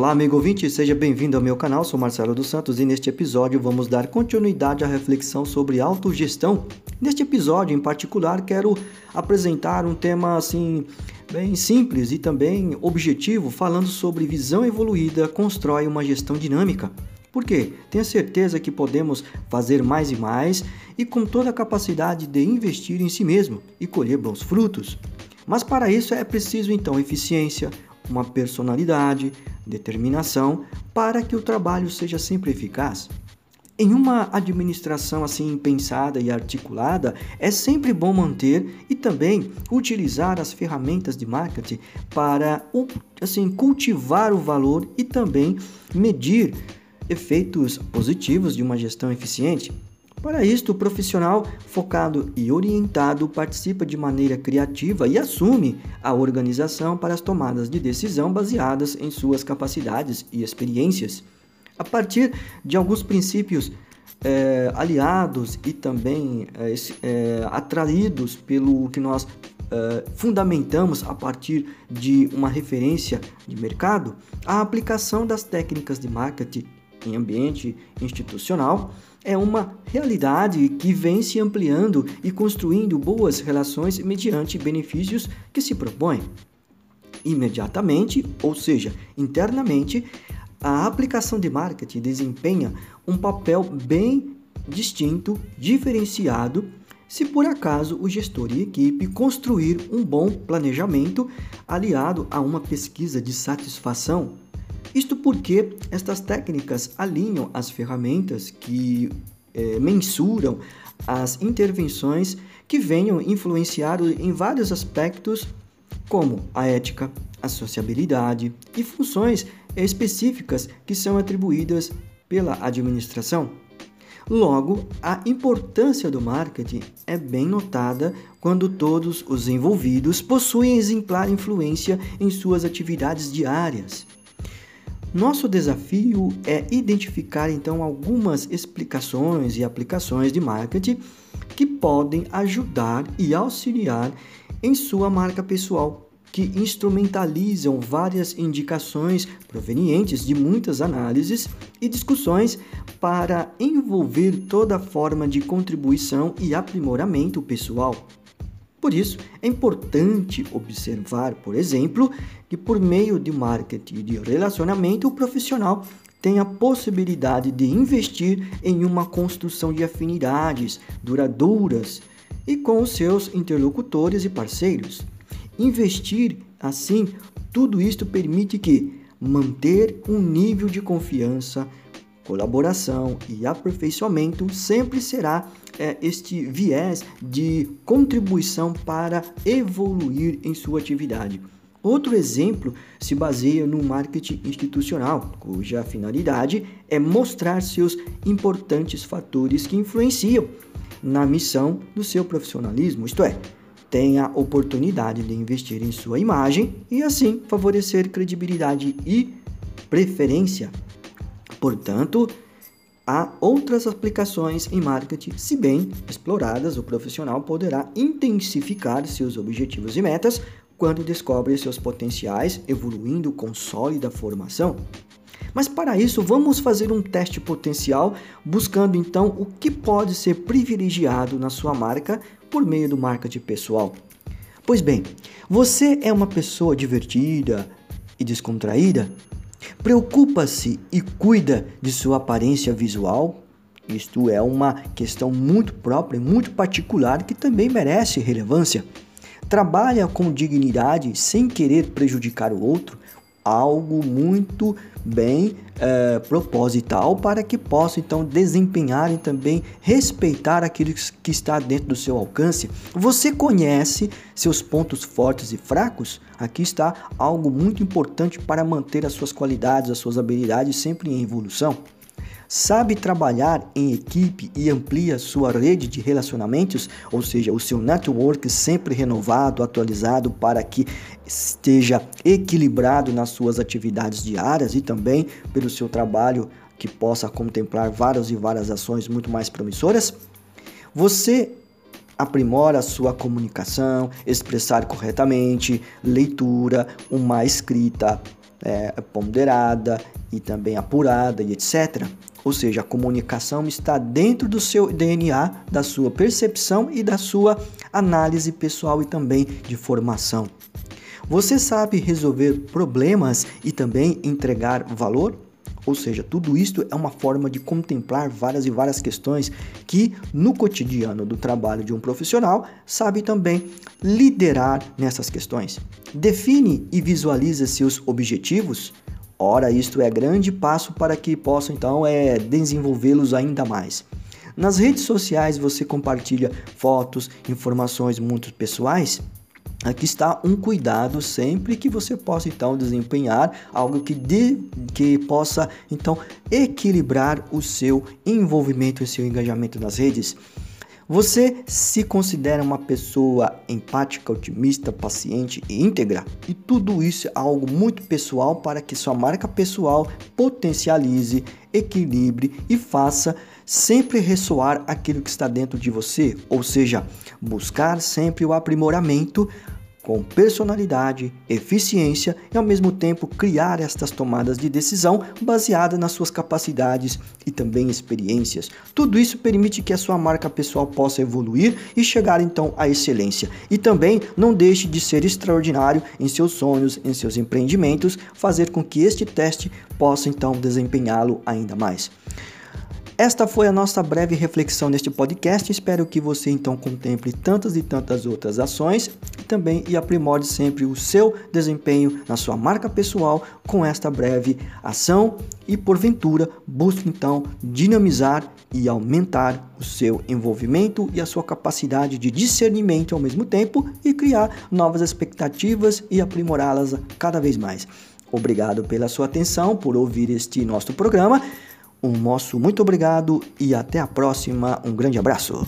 Olá, amigo ouvinte, seja bem-vindo ao meu canal. Sou Marcelo dos Santos e neste episódio vamos dar continuidade à reflexão sobre autogestão. Neste episódio, em particular, quero apresentar um tema assim bem simples e também objetivo, falando sobre visão evoluída constrói uma gestão dinâmica. Por quê? Tenha certeza que podemos fazer mais e mais e com toda a capacidade de investir em si mesmo e colher bons frutos. Mas para isso é preciso então eficiência, uma personalidade, determinação para que o trabalho seja sempre eficaz. Em uma administração assim pensada e articulada, é sempre bom manter e também utilizar as ferramentas de marketing para assim cultivar o valor e também medir efeitos positivos de uma gestão eficiente. Para isto, o profissional focado e orientado participa de maneira criativa e assume a organização para as tomadas de decisão baseadas em suas capacidades e experiências. A partir de alguns princípios é, aliados e também é, é, atraídos pelo que nós fundamentamos a partir de uma referência de mercado, a aplicação das técnicas de marketing em ambiente institucional é uma realidade que vem se ampliando e construindo boas relações mediante benefícios que se propõe. Imediatamente, ou seja, internamente, a aplicação de marketing desempenha um papel bem distinto, diferenciado, se por acaso o gestor e equipe construir um bom planejamento aliado a uma pesquisa de satisfação isto porque estas técnicas alinham as ferramentas que é, mensuram as intervenções que venham influenciar em vários aspectos, como a ética, a sociabilidade e funções específicas que são atribuídas pela administração. Logo, a importância do marketing é bem notada quando todos os envolvidos possuem exemplar influência em suas atividades diárias. Nosso desafio é identificar então algumas explicações e aplicações de marketing que podem ajudar e auxiliar em sua marca pessoal, que instrumentalizam várias indicações provenientes de muitas análises e discussões para envolver toda forma de contribuição e aprimoramento pessoal. Por isso, é importante observar, por exemplo, que por meio de marketing de relacionamento, o profissional tem a possibilidade de investir em uma construção de afinidades duradouras e com os seus interlocutores e parceiros. Investir assim, tudo isto permite que manter um nível de confiança, colaboração e aperfeiçoamento sempre será é, este viés de contribuição para evoluir em sua atividade. Outro exemplo se baseia no marketing institucional, cuja finalidade é mostrar seus importantes fatores que influenciam na missão do seu profissionalismo, isto é, tem a oportunidade de investir em sua imagem e assim favorecer credibilidade e preferência. Portanto, Há outras aplicações em marketing, se bem exploradas, o profissional poderá intensificar seus objetivos e metas quando descobre seus potenciais, evoluindo com sólida formação. Mas para isso, vamos fazer um teste potencial, buscando então o que pode ser privilegiado na sua marca por meio do marketing pessoal. Pois bem, você é uma pessoa divertida e descontraída? Preocupa-se e cuida de sua aparência visual? Isto é uma questão muito própria muito particular que também merece relevância. Trabalha com dignidade sem querer prejudicar o outro, algo muito bem é, proposital para que possa então desempenhar e também respeitar aquilo que está dentro do seu alcance. Você conhece seus pontos fortes e fracos? Aqui está algo muito importante para manter as suas qualidades, as suas habilidades sempre em evolução sabe trabalhar em equipe e amplia sua rede de relacionamentos, ou seja, o seu network sempre renovado, atualizado para que esteja equilibrado nas suas atividades diárias e também pelo seu trabalho que possa contemplar várias e várias ações muito mais promissoras? Você aprimora sua comunicação, expressar corretamente, leitura, uma escrita é, ponderada e também apurada e etc. Ou seja, a comunicação está dentro do seu DNA, da sua percepção e da sua análise pessoal e também de formação. Você sabe resolver problemas e também entregar valor? Ou seja, tudo isto é uma forma de contemplar várias e várias questões que no cotidiano do trabalho de um profissional sabe também liderar nessas questões. Define e visualiza seus objetivos. Ora, isto é grande passo para que possa então é desenvolvê-los ainda mais. Nas redes sociais você compartilha fotos, informações muito pessoais? Aqui está um cuidado sempre que você possa então desempenhar algo que, de, que possa então equilibrar o seu envolvimento e seu engajamento nas redes. Você se considera uma pessoa empática, otimista, paciente e íntegra? E tudo isso é algo muito pessoal para que sua marca pessoal potencialize, equilibre e faça sempre ressoar aquilo que está dentro de você, ou seja, buscar sempre o aprimoramento com personalidade, eficiência e ao mesmo tempo criar estas tomadas de decisão baseadas nas suas capacidades e também experiências. Tudo isso permite que a sua marca pessoal possa evoluir e chegar então à excelência. E também não deixe de ser extraordinário em seus sonhos, em seus empreendimentos, fazer com que este teste possa então desempenhá-lo ainda mais. Esta foi a nossa breve reflexão neste podcast. Espero que você então contemple tantas e tantas outras ações e também e aprimore sempre o seu desempenho na sua marca pessoal com esta breve ação e porventura busque então dinamizar e aumentar o seu envolvimento e a sua capacidade de discernimento ao mesmo tempo e criar novas expectativas e aprimorá-las cada vez mais. Obrigado pela sua atenção, por ouvir este nosso programa. Um nosso muito obrigado e até a próxima. Um grande abraço.